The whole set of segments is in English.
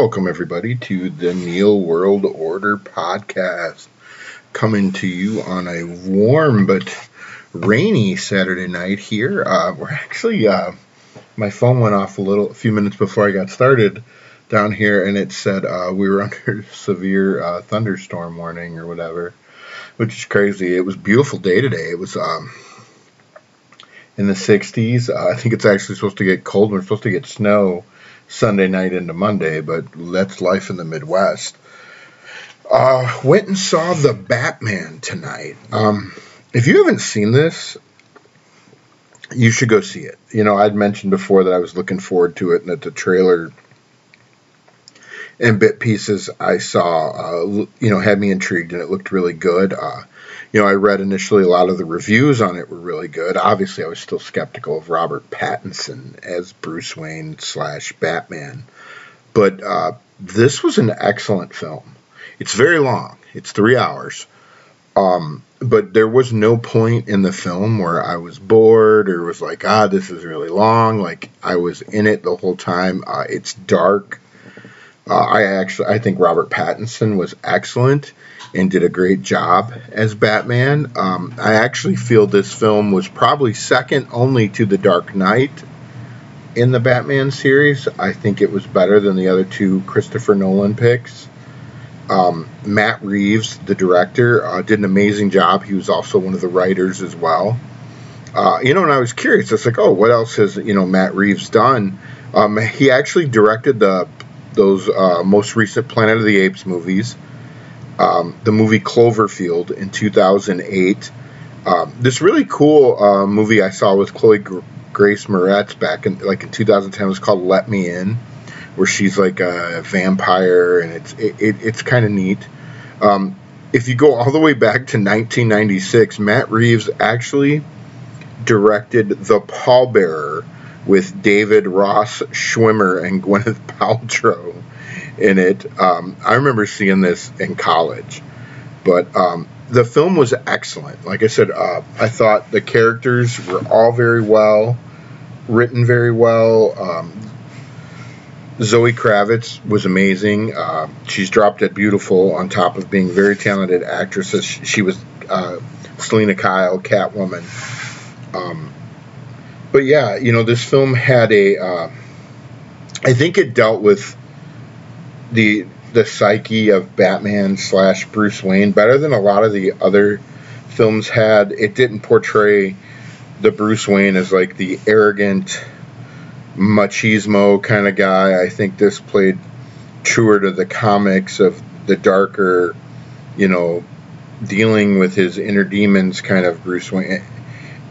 Welcome, everybody, to the Neil World Order podcast. Coming to you on a warm but rainy Saturday night here. Uh, we're actually, uh, my phone went off a little, a few minutes before I got started down here, and it said uh, we were under severe uh, thunderstorm warning or whatever, which is crazy. It was beautiful day today. It was um, in the 60s. Uh, I think it's actually supposed to get cold. We're supposed to get snow Sunday night into Monday, but that's life in the Midwest. Uh, went and saw the Batman tonight. Um, if you haven't seen this, you should go see it. You know, I'd mentioned before that I was looking forward to it, and that the trailer and bit pieces I saw, uh, you know, had me intrigued, and it looked really good. Uh, you know, I read initially a lot of the reviews on it were really good. Obviously, I was still skeptical of Robert Pattinson as Bruce Wayne slash Batman, but uh, this was an excellent film. It's very long. It's three hours. Um, but there was no point in the film where I was bored or was like, ah, this is really long. Like I was in it the whole time. Uh, it's dark. Uh, I actually, I think Robert Pattinson was excellent and did a great job as Batman. Um, I actually feel this film was probably second only to The Dark Knight in the Batman series. I think it was better than the other two Christopher Nolan picks. Um, Matt Reeves, the director, uh, did an amazing job. He was also one of the writers as well. Uh, you know, and I was curious. It's like, oh, what else has you know Matt Reeves done? Um, he actually directed the those uh, most recent Planet of the Apes movies um, the movie Cloverfield in 2008. Um, this really cool uh, movie I saw with Chloe Grace Moretz back in like in 2010 was called Let Me In, where she's like a vampire and it's it, it, it's kind of neat. Um, if you go all the way back to 1996, Matt Reeves actually directed The Pallbearer with David Ross Schwimmer and Gwyneth Paltrow in it. Um, I remember seeing this in college, but um, the film was excellent. Like I said, uh, I thought the characters were all very well written, very well. Um, Zoe Kravitz was amazing. Uh, she's dropped it beautiful on top of being very talented actress. She was uh, Selina Kyle, Catwoman. Um, but yeah, you know, this film had a. Uh, I think it dealt with the the psyche of Batman slash Bruce Wayne better than a lot of the other films had. It didn't portray the Bruce Wayne as like the arrogant machismo kind of guy. I think this played truer to the comics of the darker, you know, dealing with his inner demons kind of Bruce Wayne.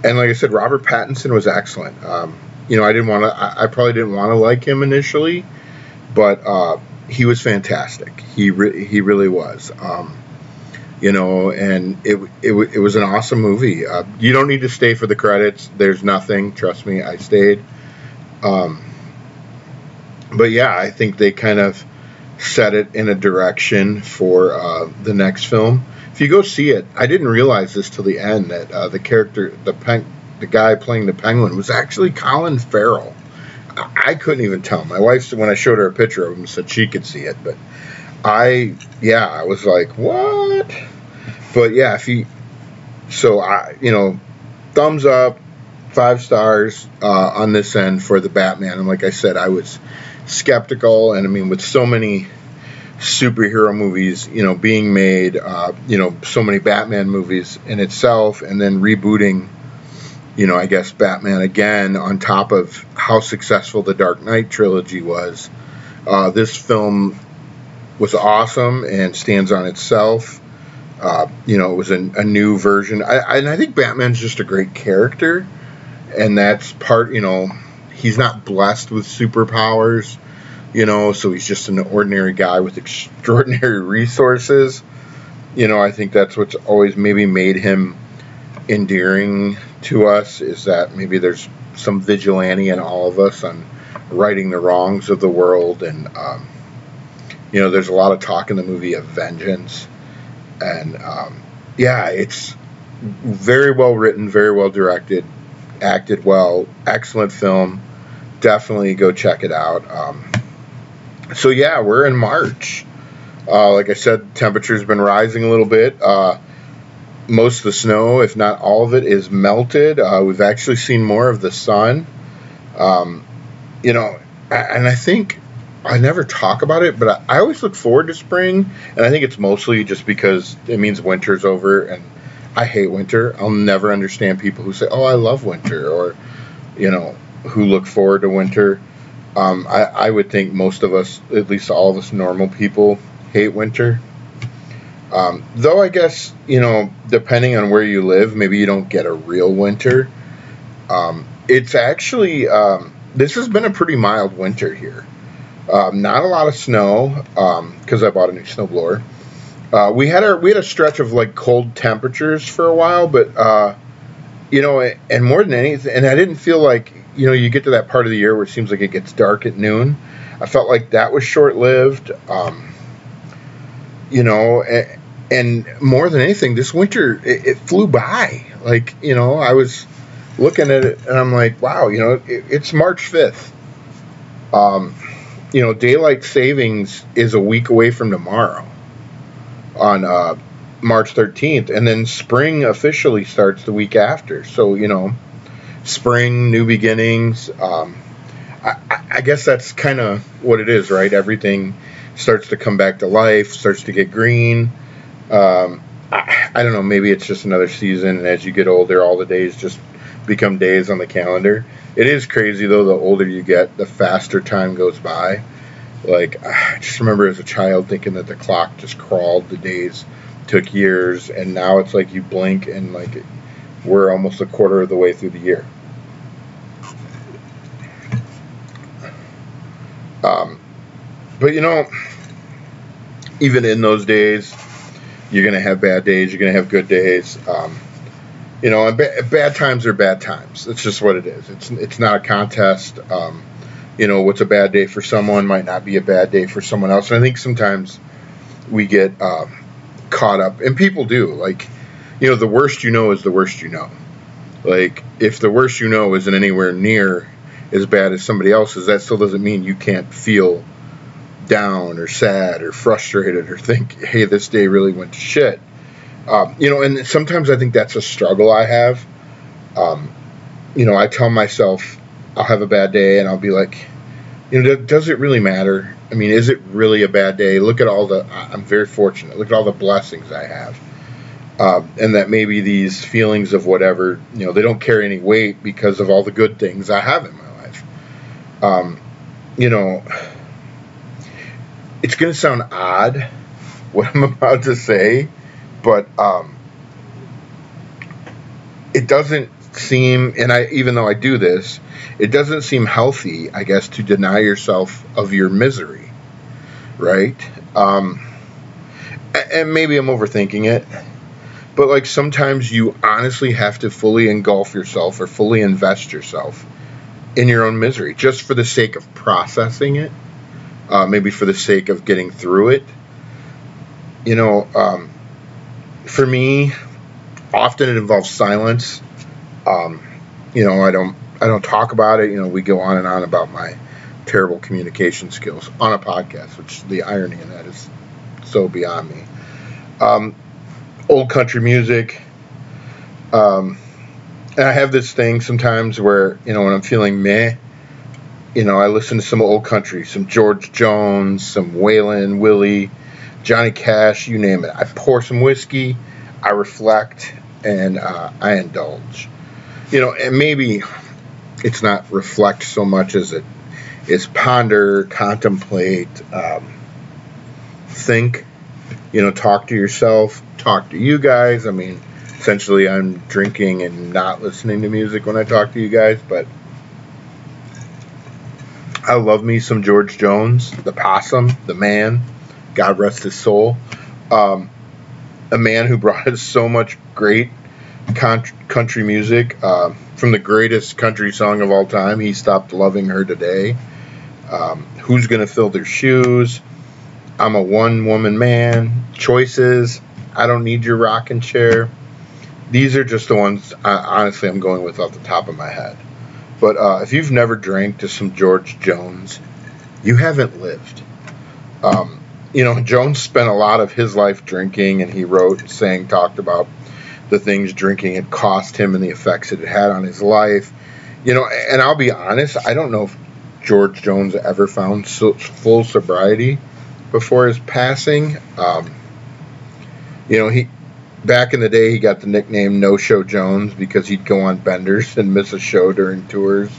And like I said, Robert Pattinson was excellent. Um, you know, I didn't want to. I, I, probably didn't want to like him initially, but uh, he was fantastic. He re- he really was. Um, you know, and it, it, it was an awesome movie. Uh, you don't need to stay for the credits. There's nothing. Trust me, I stayed. Um, but yeah, I think they kind of set it in a direction for uh, the next film. If you go see it, I didn't realize this till the end that uh, the character, the pen, the guy playing the penguin, was actually Colin Farrell. I couldn't even tell. My wife, when I showed her a picture of him, said she could see it, but I, yeah, I was like, what? But yeah, if you, so I, you know, thumbs up, five stars uh, on this end for the Batman. And like I said, I was skeptical, and I mean, with so many superhero movies, you know, being made, uh, you know, so many Batman movies in itself, and then rebooting you know, I guess Batman again on top of how successful the Dark Knight trilogy was. Uh, this film was awesome and stands on itself. Uh, you know, it was a, a new version. I, and I think Batman's just a great character. And that's part, you know, he's not blessed with superpowers, you know, so he's just an ordinary guy with extraordinary resources. You know, I think that's what's always maybe made him endearing to us is that maybe there's some vigilante in all of us on righting the wrongs of the world. And, um, you know, there's a lot of talk in the movie of vengeance. And, um, yeah, it's very well written, very well directed, acted well, excellent film. Definitely go check it out. Um, so yeah, we're in March. Uh, like I said, temperature's been rising a little bit. Uh, most of the snow, if not all of it, is melted. Uh, we've actually seen more of the sun. Um, you know, and I think I never talk about it, but I, I, always look forward to spring, and I think it's mostly just because it means winter's over, and I hate winter. I'll never understand people who say, "Oh, I love winter," or you know, who look forward to winter. Um, I, I would think most of us, at least all of us normal people, hate winter. Um, though I guess you know, depending on where you live, maybe you don't get a real winter. Um, it's actually um, this has been a pretty mild winter here. Um, not a lot of snow because um, I bought a new snowblower. Uh, we had a we had a stretch of like cold temperatures for a while, but uh, you know, and more than anything, and I didn't feel like you know you get to that part of the year where it seems like it gets dark at noon. I felt like that was short lived. Um, you know, and, more than anything, this winter it, it, flew by. Like you know, I was looking at it and I'm like, wow, you know, it, it's March fifth. Um, you know, daylight savings is a week away from tomorrow on uh, March 13th, and then spring officially starts the week after. So, you know, spring, new beginnings. Um, I, I, guess that's kind of what it is, right? Everything starts to come back to life, starts to get green. Um, I, I don't know, maybe it's just another season, and as you get older, all the days just become days on the calendar. It is crazy though. The older you get, the faster time goes by. Like I just remember as a child thinking that the clock just crawled. The days took years, and now it's like you blink and like we're almost a quarter of the way through the year. Um, but you know, even in those days, you're gonna have bad days. You're gonna have good days. Um, you know, ba- bad times are bad times. It's just what it is. It's it's not a contest. Um, you know, what's a bad day for someone might not be a bad day for someone else. And I think sometimes we get uh, caught up, and people do. Like, you know, the worst you know is the worst you know. Like, if the worst you know isn't anywhere near as bad as somebody else's, that still doesn't mean you can't feel down or sad or frustrated or think, hey, this day really went to shit. Um, you know, and sometimes I think that's a struggle I have. Um, you know, I tell myself I'll have a bad day and I'll be like, you know, does it really matter? I mean, is it really a bad day? Look at all the, I'm very fortunate. Look at all the blessings I have. Um, and that maybe these feelings of whatever, you know, they don't carry any weight because of all the good things I have in my life. Um, you know, it's going to sound odd what I'm about to say, but um, it doesn't seem, and I even though I do this, it doesn't seem healthy, I guess, to deny yourself of your misery, right? Um, and maybe I'm overthinking it, but like sometimes you honestly have to fully engulf yourself or fully invest yourself in your own misery just for the sake of processing it, uh, maybe for the sake of getting through it. You know, um, for me, often it involves silence. Um, you know, I don't I don't talk about it. You know, we go on and on about my terrible communication skills on a podcast, which the irony in that is so beyond me. Um, old country music. Um, and I have this thing sometimes where, you know, when I'm feeling meh, you know, I listen to some old country, some George Jones, some Waylon, Willie, Johnny Cash, you name it. I pour some whiskey, I reflect, and uh, I indulge. You know, and maybe it's not reflect so much as it is ponder, contemplate, um, think. You know, talk to yourself, talk to you guys. I mean, essentially, I'm drinking and not listening to music when I talk to you guys, but I love me some George Jones, the possum, the man. God rest his soul. Um, a man who brought us so much great country music. Uh, from the greatest country song of all time, He Stopped Loving Her Today. Um, Who's Gonna Fill Their Shoes? I'm a one woman man. Choices. I don't need your rocking chair. These are just the ones, honestly, I'm going with off the top of my head. But uh, if you've never drank to some George Jones, you haven't lived Um, you know, Jones spent a lot of his life drinking, and he wrote, sang, talked about the things drinking had cost him and the effects it had on his life. You know, and I'll be honest, I don't know if George Jones ever found full sobriety before his passing. Um, you know, he back in the day he got the nickname No Show Jones because he'd go on benders and miss a show during tours.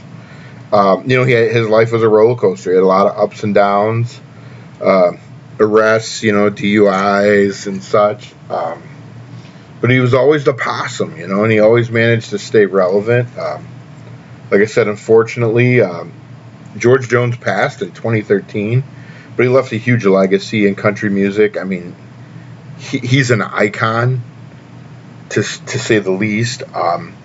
Um, you know, he had, his life was a roller coaster. He had a lot of ups and downs, uh, arrests, you know, DUIs and such. Um, but he was always the possum, you know, and he always managed to stay relevant. Um, like I said, unfortunately, um, George Jones passed in 2013, but he left a huge legacy in country music. I mean, he, he's an icon, to to say the least. Um,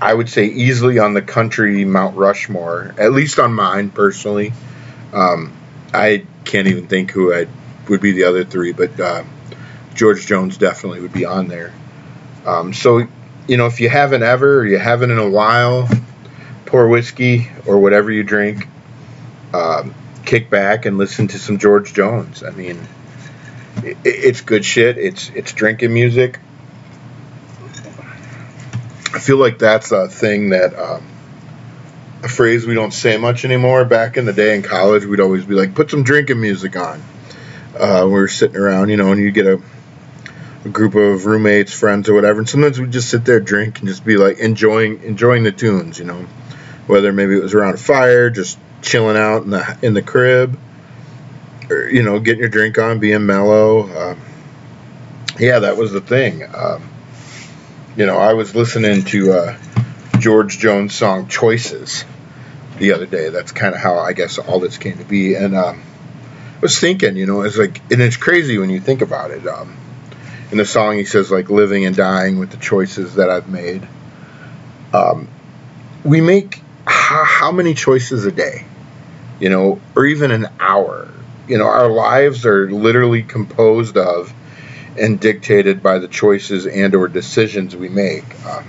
I would say easily on the country Mount Rushmore, at least on mine personally. Um, I can't even think who I would be the other three, but uh, George Jones definitely would be on there. Um, so, you know, if you haven't ever, or you haven't in a while, pour whiskey or whatever you drink, um, kick back and listen to some George Jones. I mean, it, it's good shit. It's it's drinking music. I feel like that's a thing that um, a phrase we don't say much anymore. Back in the day in college, we'd always be like, "Put some drinking music on." Uh, we were sitting around, you know, and you get a, a group of roommates, friends, or whatever, and sometimes we'd just sit there, drink, and just be like enjoying enjoying the tunes, you know, whether maybe it was around a fire, just chilling out in the in the crib, or you know, getting your drink on, being mellow. Uh, yeah, that was the thing. Um, you know, I was listening to uh, George Jones' song "Choices" the other day. That's kind of how I guess all this came to be, and um, I was thinking, you know, it's like, and it's crazy when you think about it. Um, in the song, he says like living and dying with the choices that I've made. Um, we make how, how many choices a day, you know, or even an hour. You know, our lives are literally composed of and dictated by the choices and or decisions we make. Um,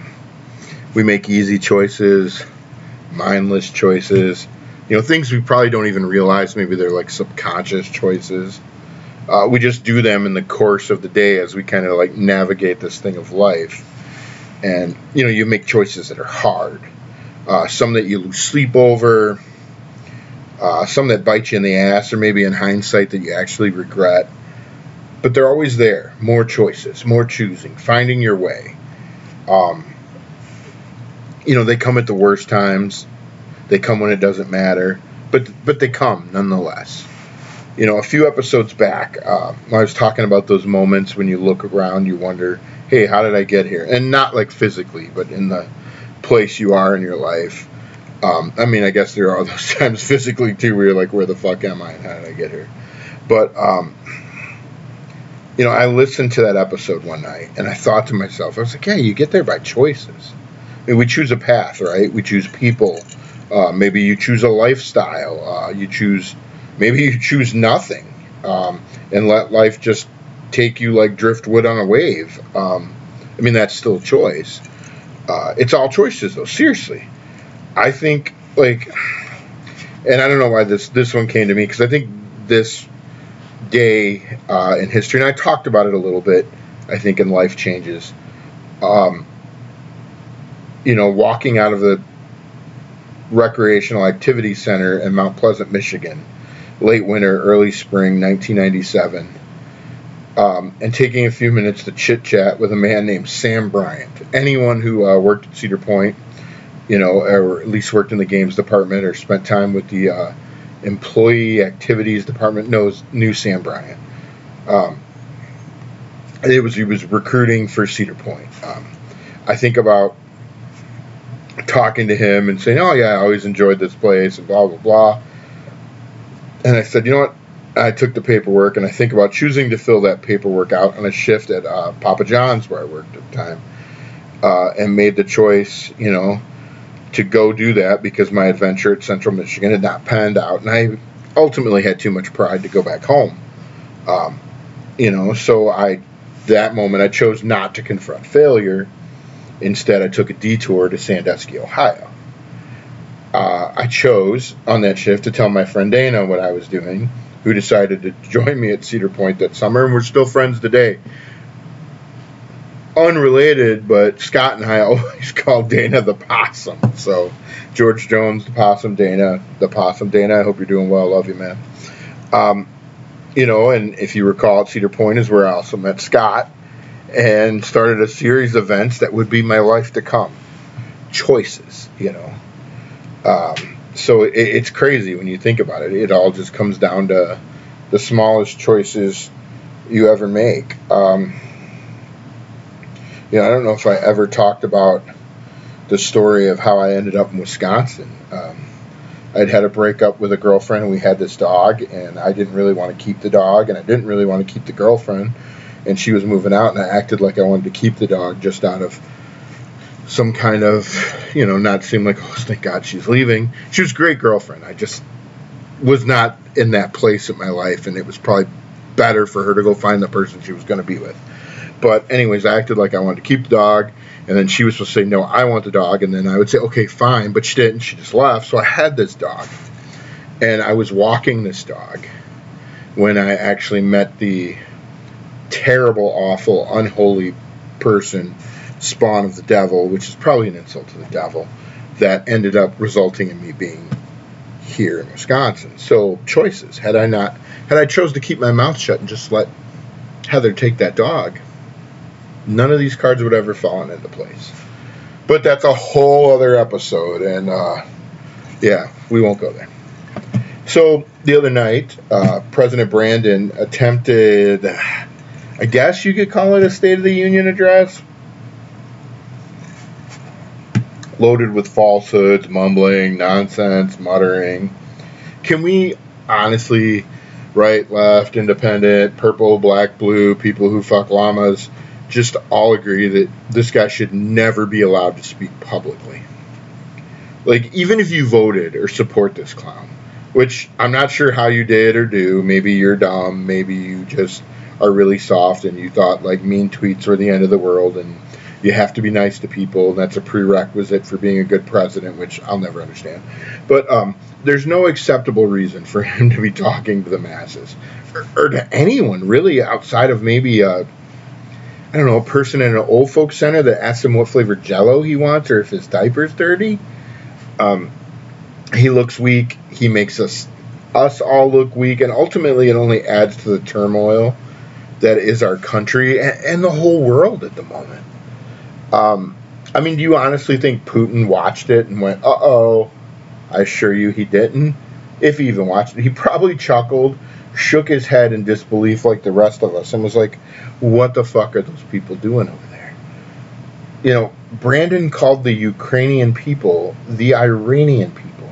we make easy choices, mindless choices, you know, things we probably don't even realize. Maybe they're like subconscious choices. Uh, we just do them in the course of the day as we kind of like navigate this thing of life. And you know, you make choices that are hard, uh, some that you lose sleep over, uh, some that bite you in the ass, or maybe in hindsight that you actually regret but they're always there. More choices, more choosing, finding your way. Um, you know, they come at the worst times. They come when it doesn't matter, but but they come nonetheless. You know, a few episodes back, uh, I was talking about those moments when you look around, you wonder, "Hey, how did I get here?" And not like physically, but in the place you are in your life. Um, I mean, I guess there are those times physically too, where you're like, "Where the fuck am I? And how did I get here?" But um, you know, I listened to that episode one night and I thought to myself, I was like, yeah, you get there by choices. I mean, we choose a path, right? We choose people. Uh, maybe you choose a lifestyle. Uh, you choose, maybe you choose nothing um, and let life just take you like driftwood on a wave. Um, I mean, that's still a choice. Uh, it's all choices, though. Seriously, I think like, and I don't know why this this one came to me because I think this day uh, in history, and I talked about it a little bit, I think, in Life Changes. Um, you know, walking out of the recreational activity center in Mount Pleasant, Michigan, late winter, early spring, 1997, um, and taking a few minutes to chit chat with a man named Sam Bryant. Anyone who uh, worked at Cedar Point, you know, or at least worked in the games department or spent time with the uh, employee activities department knows knew Sam Bryant. Um, it was he was recruiting for Cedar Point. Um, I think about talking to him and saying, "Oh yeah, I always enjoyed this place," and blah blah blah. And I said, "You know what?" I took the paperwork and I think about choosing to fill that paperwork out on a shift at uh, Papa John's where I worked at the time, uh, and made the choice, you know, to go do that because my adventure at Central Michigan had not panned out, and I ultimately had too much pride to go back home. Um, you know, so I that moment I chose not to confront failure. Instead, I took a detour to Sandusky, Ohio. Uh, I chose on that shift to tell my friend Dana what I was doing, who decided to join me at Cedar Point that summer, and we're still friends today. Unrelated, but Scott and I always call Dana the possum. So, George Jones, the possum, Dana, the possum, Dana. I hope you're doing well. Love you, man. Um, you know, and if you recall, Cedar Point is where I also met Scott and started a series of events that would be my life to come. Choices, you know. Um, so it, it's crazy when you think about it. It all just comes down to the smallest choices you ever make. Um, you know, I don't know if I ever talked about the story of how I ended up in Wisconsin. Um, I'd had a breakup with a girlfriend and we had this dog and I didn't really want to keep the dog and I didn't really want to keep the girlfriend and she was moving out and I acted like I wanted to keep the dog just out of some kind of you know not seem like oh thank God she's leaving. She was a great girlfriend. I just was not in that place in my life and it was probably better for her to go find the person she was going to be with. But anyways, I acted like I wanted to keep the dog and then she was supposed to say, No, I want the dog. And then I would say, Okay, fine. But she didn't. She just left. So I had this dog. And I was walking this dog when I actually met the terrible, awful, unholy person, spawn of the devil, which is probably an insult to the devil, that ended up resulting in me being here in Wisconsin. So choices. Had I not, had I chose to keep my mouth shut and just let Heather take that dog, none of these cards would ever fallen into place. But that's a whole other episode, and uh, yeah, we won't go there. So the other night, uh, President Brandon attempted, I guess you could call it a State of the Union address, loaded with falsehoods, mumbling, nonsense, muttering. Can we honestly, right, left, independent, purple, black, blue, people who fuck llamas, just all agree that this guy should never be allowed to speak publicly. Like, even if you voted or support this clown, which I'm not sure how you did or do, maybe you're dumb, maybe you just are really soft and you thought like mean tweets were the end of the world and you have to be nice to people and that's a prerequisite for being a good president, which I'll never understand. But um, there's no acceptable reason for him to be talking to the masses or, or to anyone really outside of maybe a I don't know, a person in an old folks center that asks him what flavor jello he wants or if his diaper's dirty. Um, he looks weak. He makes us us all look weak, and ultimately, it only adds to the turmoil that is our country and, and the whole world at the moment. Um, I mean, do you honestly think Putin watched it and went, "Uh oh"? I assure you, he didn't. If he even watched it, he probably chuckled shook his head in disbelief like the rest of us and was like, what the fuck are those people doing over there? You know, Brandon called the Ukrainian people the Iranian people.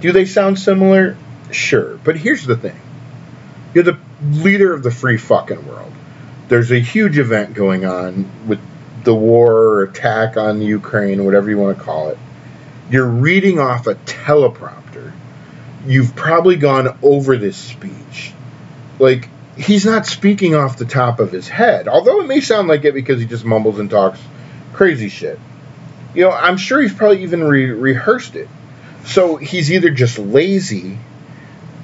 Do they sound similar? Sure. But here's the thing you're the leader of the free fucking world. There's a huge event going on with the war or attack on Ukraine, whatever you want to call it. You're reading off a teleprompter you've probably gone over this speech. Like, he's not speaking off the top of his head, although it may sound like it because he just mumbles and talks crazy shit. You know, I'm sure he's probably even re- rehearsed it. So he's either just lazy,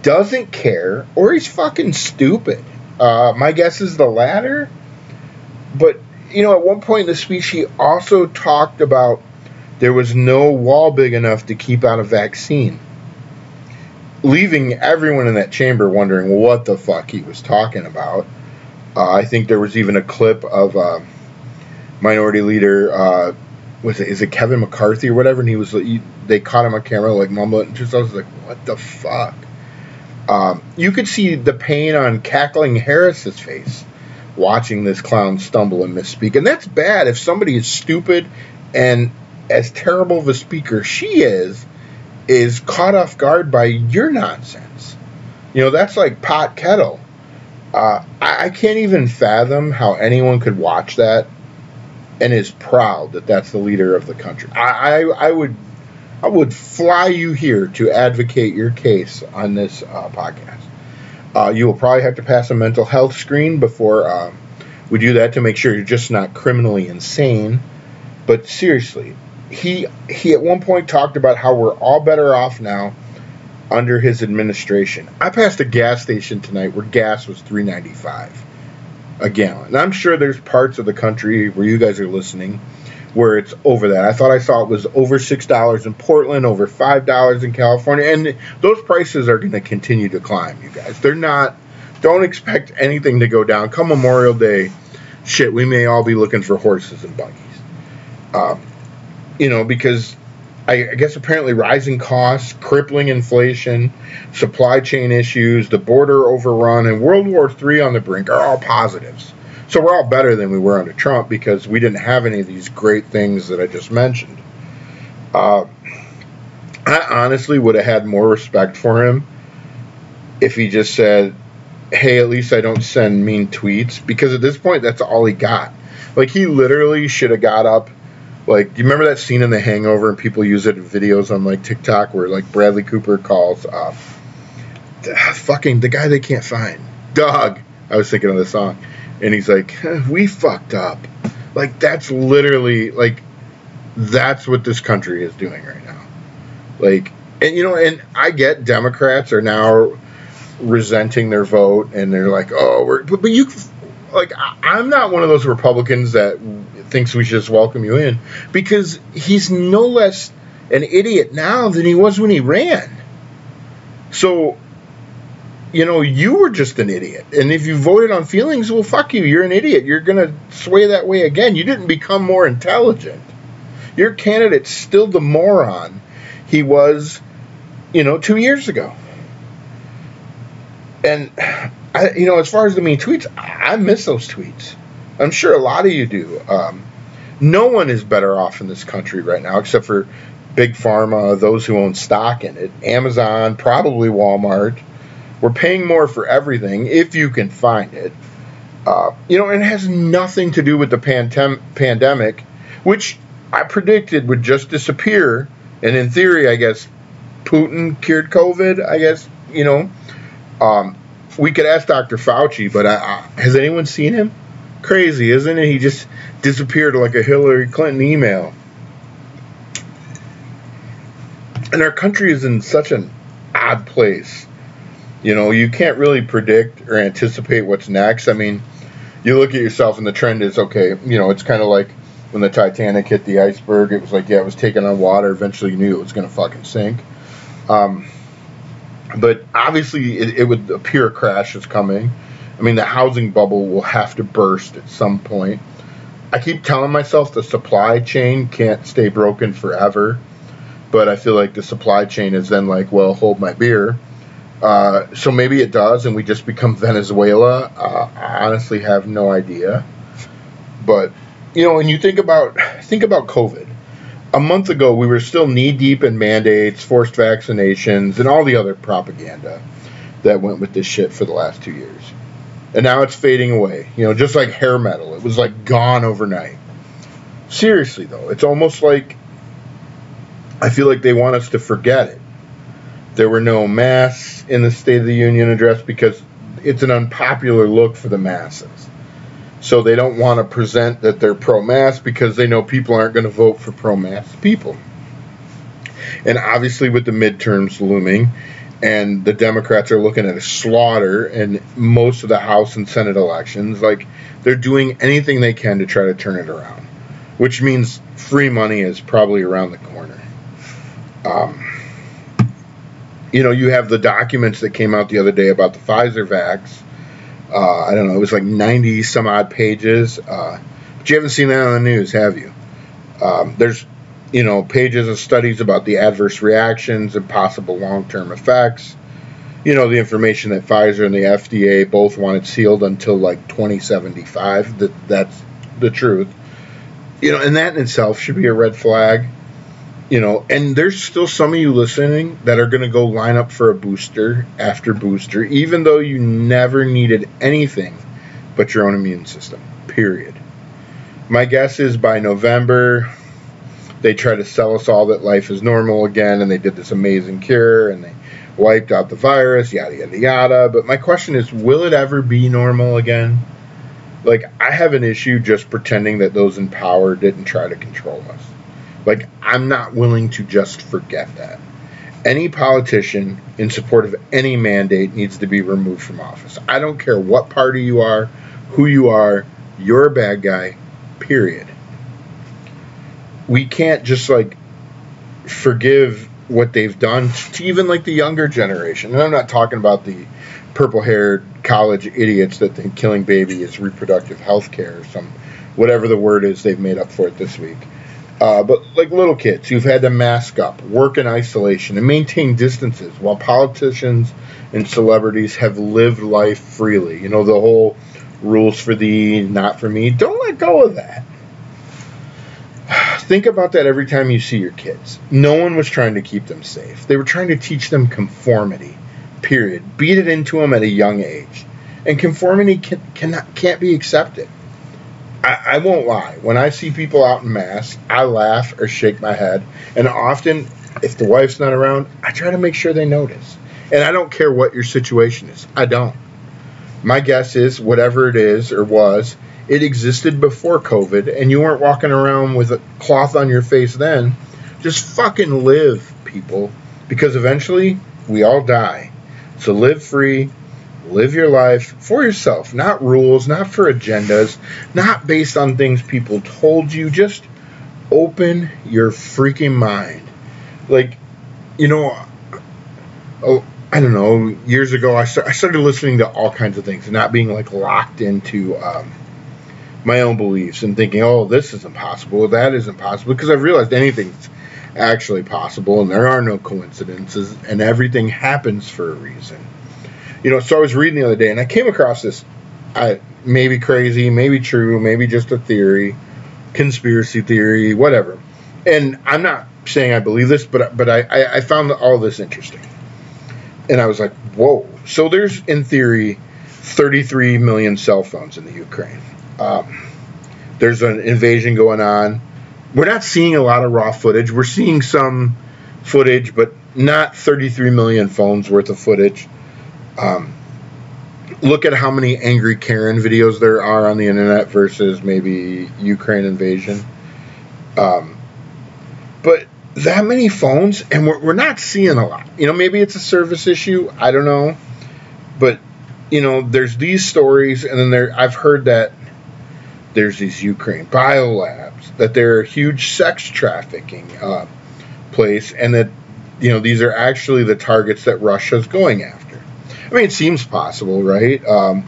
doesn't care, or he's fucking stupid. Uh, my guess is the latter. But, you know, at one point in the speech, he also talked about there was no wall big enough to keep out a vaccine leaving everyone in that chamber wondering what the fuck he was talking about. Uh, I think there was even a clip of uh, Minority Leader, uh, was it is it Kevin McCarthy or whatever, and he was he, they caught him on camera like mumbling. Just I was like, what the fuck? Um, you could see the pain on cackling Harris's face watching this clown stumble and misspeak, and that's bad. If somebody is stupid and as terrible of a speaker she is, is caught off guard by your nonsense. You know, that's like pot kettle. Uh, I, I can't even fathom how anyone could watch that and is proud that that's the leader of the country. I, I, I would I would fly you here to advocate your case on this uh, podcast. Uh, you will probably have to pass a mental health screen before uh, we do that to make sure you're just not criminally insane. But seriously, he he at one point talked about how we're all better off now under his administration. I passed a gas station tonight where gas was 3.95 a gallon. And I'm sure there's parts of the country where you guys are listening where it's over that. I thought I saw it was over $6 in Portland, over $5 in California, and those prices are going to continue to climb, you guys. They're not don't expect anything to go down. Come Memorial Day, shit, we may all be looking for horses and buggies. Um, you know, because I, I guess apparently rising costs, crippling inflation, supply chain issues, the border overrun, and World War III on the brink are all positives. So we're all better than we were under Trump because we didn't have any of these great things that I just mentioned. Uh, I honestly would have had more respect for him if he just said, hey, at least I don't send mean tweets, because at this point, that's all he got. Like, he literally should have got up like, do you remember that scene in The Hangover? And people use it in videos on like TikTok where like Bradley Cooper calls uh, fucking the guy they can't find, Doug. I was thinking of the song, and he's like, "We fucked up." Like that's literally like that's what this country is doing right now. Like, and you know, and I get Democrats are now resenting their vote, and they're like, "Oh, we're," but, but you like I'm not one of those Republicans that thinks we should just welcome you in because he's no less an idiot now than he was when he ran. So, you know, you were just an idiot. And if you voted on feelings, well, fuck you. You're an idiot. You're going to sway that way again. You didn't become more intelligent. Your candidate's still the moron he was, you know, two years ago. And I, you know, as far as the mean tweets, I miss those tweets. I'm sure a lot of you do. Um, no one is better off in this country right now, except for big pharma, those who own stock in it, Amazon, probably Walmart. We're paying more for everything if you can find it. Uh, you know, and it has nothing to do with the pandem- pandemic, which I predicted would just disappear. And in theory, I guess Putin cured COVID. I guess you know. Um, we could ask Dr. Fauci, but I, I, has anyone seen him? Crazy, isn't it? He just disappeared like a Hillary Clinton email. And our country is in such an odd place. You know, you can't really predict or anticipate what's next. I mean, you look at yourself and the trend is okay, you know, it's kind of like when the Titanic hit the iceberg, it was like, yeah, it was taking on water. Eventually, you knew it was going to fucking sink. Um, but obviously, it, it would appear a crash is coming. I mean, the housing bubble will have to burst at some point. I keep telling myself the supply chain can't stay broken forever, but I feel like the supply chain is then like, well, hold my beer. Uh, so maybe it does, and we just become Venezuela. Uh, I honestly have no idea. But you know, when you think about think about COVID, a month ago, we were still knee deep in mandates, forced vaccinations, and all the other propaganda that went with this shit for the last two years. And now it's fading away. You know, just like hair metal, it was like gone overnight. Seriously, though, it's almost like I feel like they want us to forget it. There were no masks in the State of the Union address because it's an unpopular look for the masses. So they don't want to present that they're pro mask because they know people aren't going to vote for pro mask people. And obviously, with the midterms looming, and the Democrats are looking at a slaughter in most of the House and Senate elections, like they're doing anything they can to try to turn it around, which means free money is probably around the corner. Um, you know, you have the documents that came out the other day about the Pfizer vax uh, I don't know, it was like 90 some odd pages. Uh, but you haven't seen that on the news, have you? Um, there's, you know, pages of studies about the adverse reactions and possible long term effects. You know, the information that Pfizer and the FDA both wanted sealed until like 2075. That that's the truth. You know, and that in itself should be a red flag you know, and there's still some of you listening that are going to go line up for a booster after booster, even though you never needed anything but your own immune system, period. My guess is by November, they try to sell us all that life is normal again, and they did this amazing cure, and they wiped out the virus, yada, yada, yada. But my question is, will it ever be normal again? Like, I have an issue just pretending that those in power didn't try to control us. Like, I'm not willing to just forget that. any politician in support of any mandate needs to be removed from office. I don't care what party you are, who you are, you're a bad guy, period. We can't just like forgive what they've done to even like the younger generation. And I'm not talking about the purple haired college idiots that think killing baby is reproductive health care or some whatever the word is they've made up for it this week. Uh, but like little kids who've had to mask up, work in isolation, and maintain distances while politicians and celebrities have lived life freely. You know, the whole rules for thee, not for me. Don't let go of that. Think about that every time you see your kids. No one was trying to keep them safe. They were trying to teach them conformity. Period. Beat it into them at a young age. And conformity can, cannot, can't be accepted. I, I won't lie. When I see people out in mass, I laugh or shake my head. And often, if the wife's not around, I try to make sure they notice. And I don't care what your situation is. I don't. My guess is whatever it is or was, it existed before COVID, and you weren't walking around with a cloth on your face then. Just fucking live, people. Because eventually, we all die. So live free, Live your life for yourself, not rules, not for agendas, not based on things people told you. Just open your freaking mind. Like, you know, oh, I don't know, years ago, I, started listening to all kinds of things not being like locked into um, my own beliefs and thinking, oh, this is impossible, that is impossible, because I've realized anything's actually possible and there are no coincidences and everything happens for a reason you know, so I was reading the other day and I came across this, I, maybe crazy, maybe true, maybe just a theory, conspiracy theory, whatever. And I'm not saying I believe this, but but I, I found all this interesting. And I was like, whoa. So there's, in theory, 33 million cell phones in the Ukraine. Um, there's an invasion going on. We're not seeing a lot of raw footage. We're seeing some footage, but not 33 million phones worth of footage. Um, look at how many angry Karen videos there are on the internet versus maybe Ukraine invasion. Um, but that many phones, and we're, we're not seeing a lot. You know, maybe it's a service issue. I don't know. But, you know, there's these stories, and then there, I've heard that there's these Ukraine biolabs, that they're a huge sex trafficking uh, place, and that, you know, these are actually the targets that Russia's going after. I mean, it seems possible, right? Um,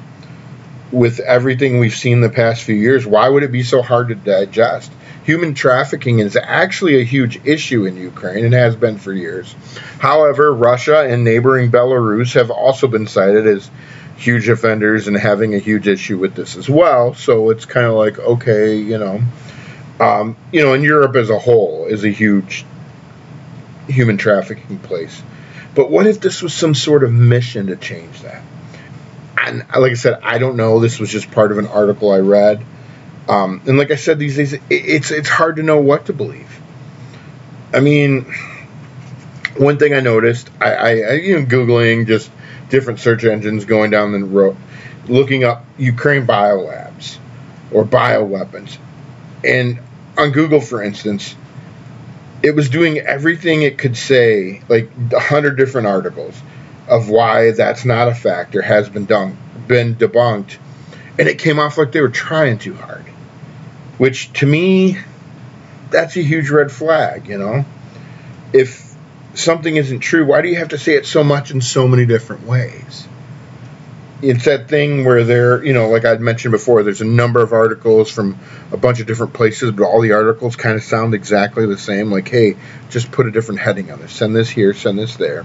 with everything we've seen the past few years, why would it be so hard to digest? Human trafficking is actually a huge issue in Ukraine and has been for years. However, Russia and neighboring Belarus have also been cited as huge offenders and having a huge issue with this as well. So it's kind of like, okay, you know, um, you know, and Europe as a whole is a huge human trafficking place. But what if this was some sort of mission to change that? And like I said, I don't know. This was just part of an article I read. Um, and like I said, these days it's it's hard to know what to believe. I mean, one thing I noticed, I, I, I you know googling just different search engines, going down the road, looking up Ukraine biolabs or bioweapons, and on Google, for instance, it was doing everything it could say, like a hundred different articles of why that's not a factor has been done, been debunked, and it came off like they were trying too hard. Which to me, that's a huge red flag. You know, if something isn't true, why do you have to say it so much in so many different ways? it's that thing where there, you know, like I mentioned before, there's a number of articles from a bunch of different places, but all the articles kind of sound exactly the same. Like, hey, just put a different heading on this. Send this here, send this there.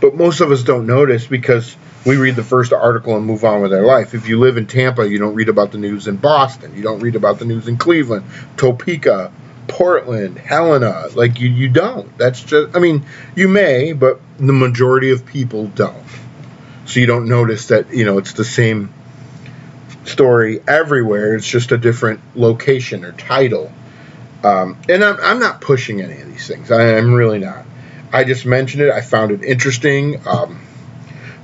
But most of us don't notice because we read the first article and move on with our life. If you live in Tampa, you don't read about the news in Boston. You don't read about the news in Cleveland, Topeka, Portland, Helena. Like, you, you don't. That's just, I mean, you may, but the majority of people don't so you don't notice that you know it's the same story everywhere. It's just a different location or title. Um, and I'm, I'm not pushing any of these things. I, am really not. I just mentioned it. I found it interesting. Um,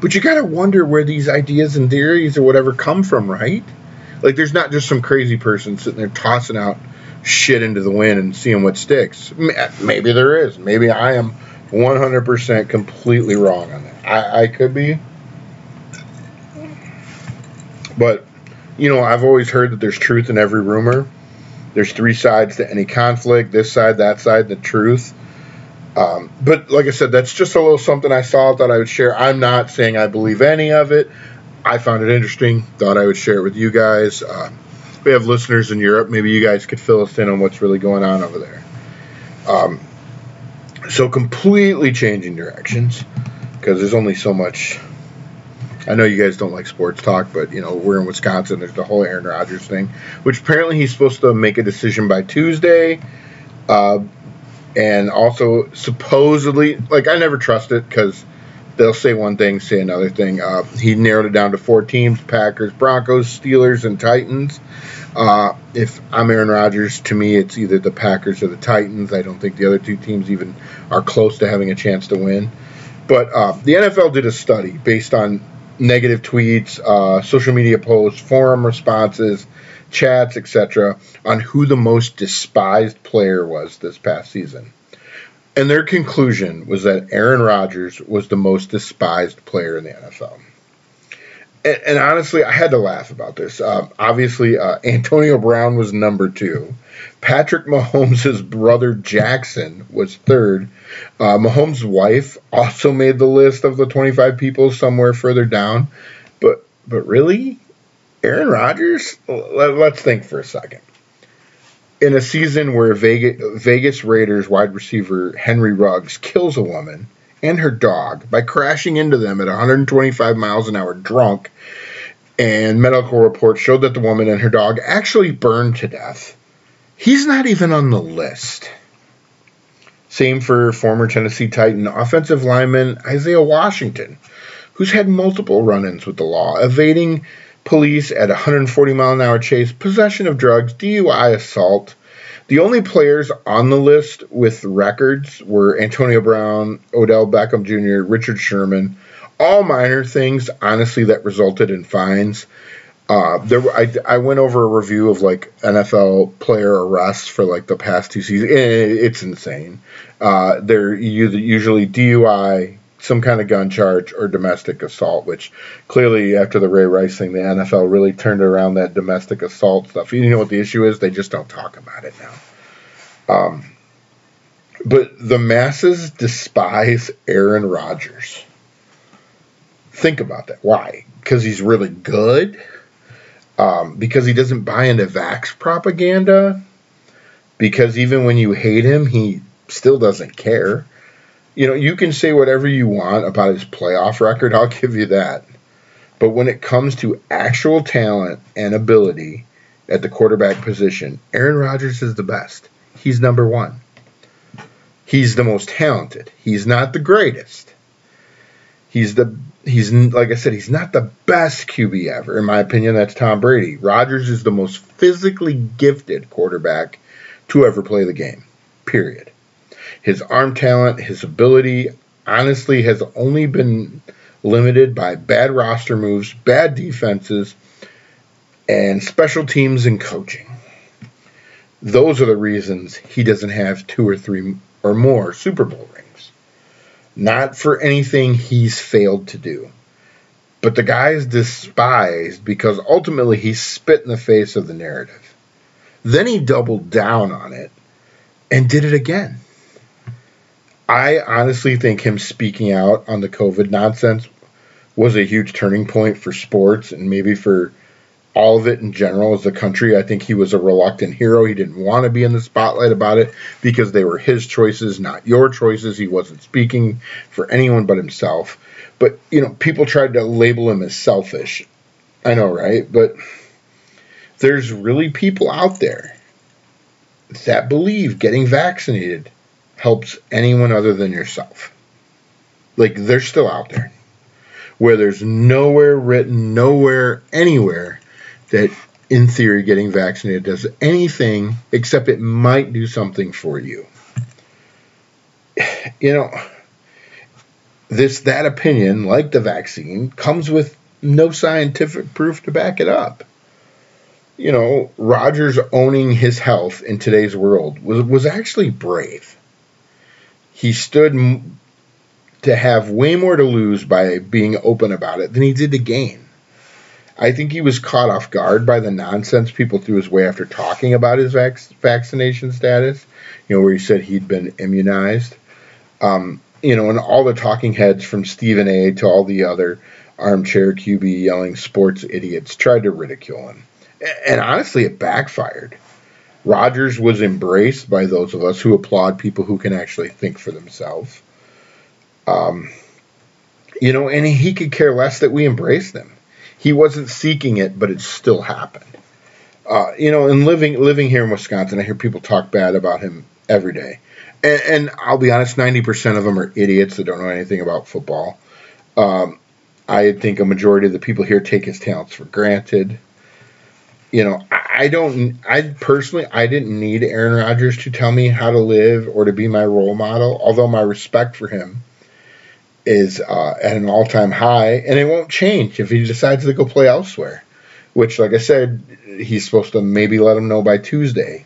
but you got to wonder where these ideas and theories or whatever come from, right? Like, there's not just some crazy person sitting there tossing out shit into the wind and seeing what sticks. Maybe there is. Maybe I am 100% completely wrong on that. I, I could be. But, you know, I've always heard that there's truth in every rumor. There's three sides to any conflict this side, that side, the truth. Um, but like I said, that's just a little something I saw, thought I would share. I'm not saying I believe any of it. I found it interesting, thought I would share it with you guys. Uh, we have listeners in Europe. Maybe you guys could fill us in on what's really going on over there. Um, so completely changing directions because there's only so much. I know you guys don't like sports talk, but you know we're in Wisconsin. There's the whole Aaron Rodgers thing, which apparently he's supposed to make a decision by Tuesday, uh, and also supposedly, like I never trust it because they'll say one thing, say another thing. Uh, he narrowed it down to four teams: Packers, Broncos, Steelers, and Titans. Uh, if I'm Aaron Rodgers, to me, it's either the Packers or the Titans. I don't think the other two teams even are close to having a chance to win. But uh, the NFL did a study based on negative tweets, uh, social media posts, forum responses, chats, etc., on who the most despised player was this past season. And their conclusion was that Aaron Rodgers was the most despised player in the NFL and, and, honestly, I had to laugh about this. Uh, obviously, uh, Antonio Brown was number two. Patrick Mahomes' brother Jackson was third. Uh, Mahomes' wife also made the list of the 25 people somewhere further down. But but really, Aaron Rodgers? Let, let's think for a second. In a season where Vegas, Raiders wide receiver Henry Ruggs kills a woman and her dog by crashing into them at 125 miles an hour drunk. And medical reports showed that the woman and her dog actually burned to death. He's not even on the list. Same for former Tennessee Titan offensive lineman Isaiah Washington, who's had multiple run ins with the law, evading police at 140 mile an hour chase, possession of drugs, DUI assault, the only players on the list with records were Antonio Brown, Odell Beckham Jr., Richard Sherman, all minor things, honestly, that resulted in fines. Uh, there, I, I went over a review of like NFL player arrests for like the past two seasons. It's insane. Uh, they're usually DUI, some kind of gun charge, or domestic assault. Which clearly, after the Ray Rice thing, the NFL really turned around that domestic assault stuff. You know what the issue is? They just don't talk about it now. Um, but the masses despise Aaron Rodgers. Think about that. Why? Because he's really good? Um, because he doesn't buy into vax propaganda? Because even when you hate him, he still doesn't care? You know, you can say whatever you want about his playoff record, I'll give you that. But when it comes to actual talent and ability at the quarterback position, Aaron Rodgers is the best. He's number one. He's the most talented. He's not the greatest. He's the he's like I said, he's not the best QB ever. In my opinion, that's Tom Brady. Rodgers is the most physically gifted quarterback to ever play the game. Period. His arm talent, his ability, honestly, has only been limited by bad roster moves, bad defenses, and special teams and coaching. Those are the reasons he doesn't have two or three or more Super Bowl rings not for anything he's failed to do. But the guy is despised because ultimately he spit in the face of the narrative. Then he doubled down on it and did it again. I honestly think him speaking out on the COVID nonsense was a huge turning point for sports and maybe for all of it in general as a country. I think he was a reluctant hero. He didn't want to be in the spotlight about it because they were his choices, not your choices. He wasn't speaking for anyone but himself. But, you know, people tried to label him as selfish. I know, right? But there's really people out there that believe getting vaccinated helps anyone other than yourself. Like, they're still out there. Where there's nowhere written, nowhere, anywhere that in theory getting vaccinated does anything except it might do something for you. You know, this that opinion, like the vaccine, comes with no scientific proof to back it up. You know, Rodgers owning his health in today's world was was actually brave. He stood to have way more to lose by being open about it than he did to gain. I think he was caught off guard by the nonsense people threw his way after talking about his vac- vaccination status, you know, where he said he'd been immunized. Um, you know, and all the talking heads from Stephen A to all the other armchair QB yelling sports idiots tried to ridicule him. And honestly, it backfired. Rodgers was embraced by those of us who applaud people who can actually think for themselves. Um, you know, and he could care less that we embrace them. He wasn't seeking it, but it still happened. Uh, you know, and living living here in Wisconsin, I hear people talk bad about him every day. And, and I'll be honest, ninety percent of them are idiots that don't know anything about football. Um, I think a majority of the people here take his talents for granted. You know, I don't. I personally, I didn't need Aaron Rodgers to tell me how to live or to be my role model. Although my respect for him is uh, at an all-time high, and it won't change if he decides to go play elsewhere. Which, like I said, he's supposed to maybe let him know by Tuesday.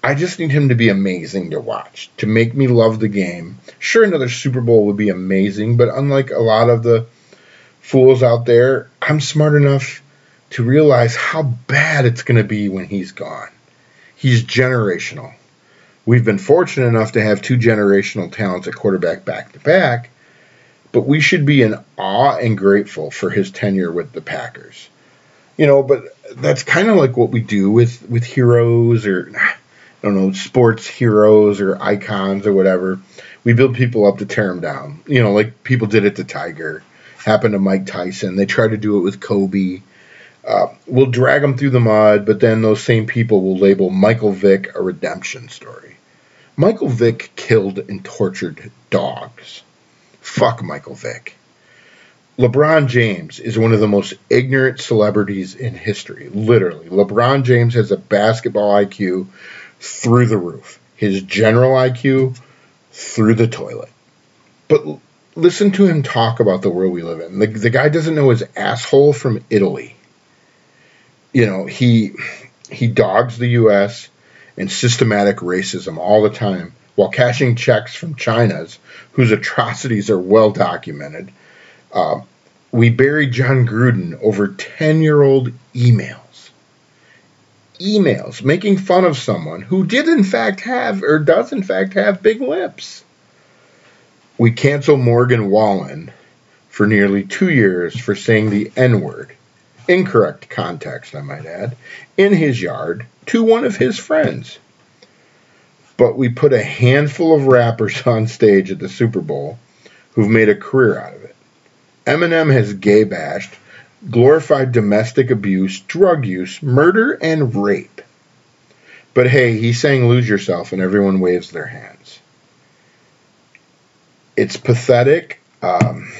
I just need him to be amazing to watch, to make me love the game. Sure, another Super Bowl would be amazing, but unlike a lot of the fools out there, I'm smart enough to realize how bad it's going to be when he's gone. He's generational. We've been fortunate enough to have two generational talents at quarterback back to back, but we should be in awe and grateful for his tenure with the Packers. You know, but that's kind of like what we do with with heroes or I don't know, sports heroes or icons or whatever. We build people up to tear them down. You know, like people did it to Tiger, happened to Mike Tyson. They tried to do it with Kobe. Uh, we'll drag them through the mud, but then those same people will label Michael Vick a redemption story. Michael Vick killed and tortured dogs. Fuck Michael Vick. LeBron James is one of the most ignorant celebrities in history. Literally. LeBron James has a basketball IQ through the roof, his general IQ through the toilet. But listen to him talk about the world we live in. The, the guy doesn't know his asshole from Italy. You know, he he dogs the US and systematic racism all the time while cashing checks from China's, whose atrocities are well documented. Uh, we buried Jon Gruden over 10 year old emails. Emails making fun of someone who did, in fact, have, or does, in fact, have big lips. We cancel Morgan Wallen for nearly two years for saying the N word, incorrect context, I might add, in his yard to one of his friends but we put a handful of rappers on stage at the Super Bowl who've made a career out of it. Eminem has gay bashed, glorified domestic abuse, drug use, murder, and rape. But hey, he sang Lose Yourself and everyone waves their hands. It's pathetic. Um,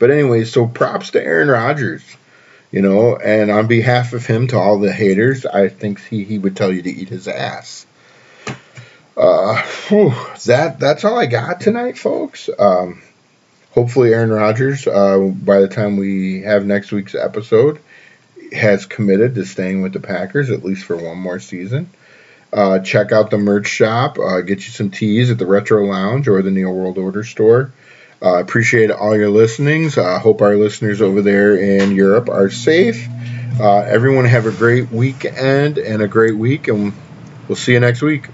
but anyway, so props to Aaron Rodgers, you know, and on behalf of him to all the haters, I think he, he would tell you to eat his ass uh, whew, that that's all I got tonight, folks. Um, hopefully, Aaron Rodgers, uh, by the time we have next week's episode, has committed to staying with the Packers at least for one more season. Uh, check out the merch shop. Uh, get you some teas at the Retro Lounge or the Neo World Order store. Uh, appreciate all your listenings. I hope our listeners over there in Europe are safe. Uh, everyone have a great weekend and a great week, and we'll see you next week.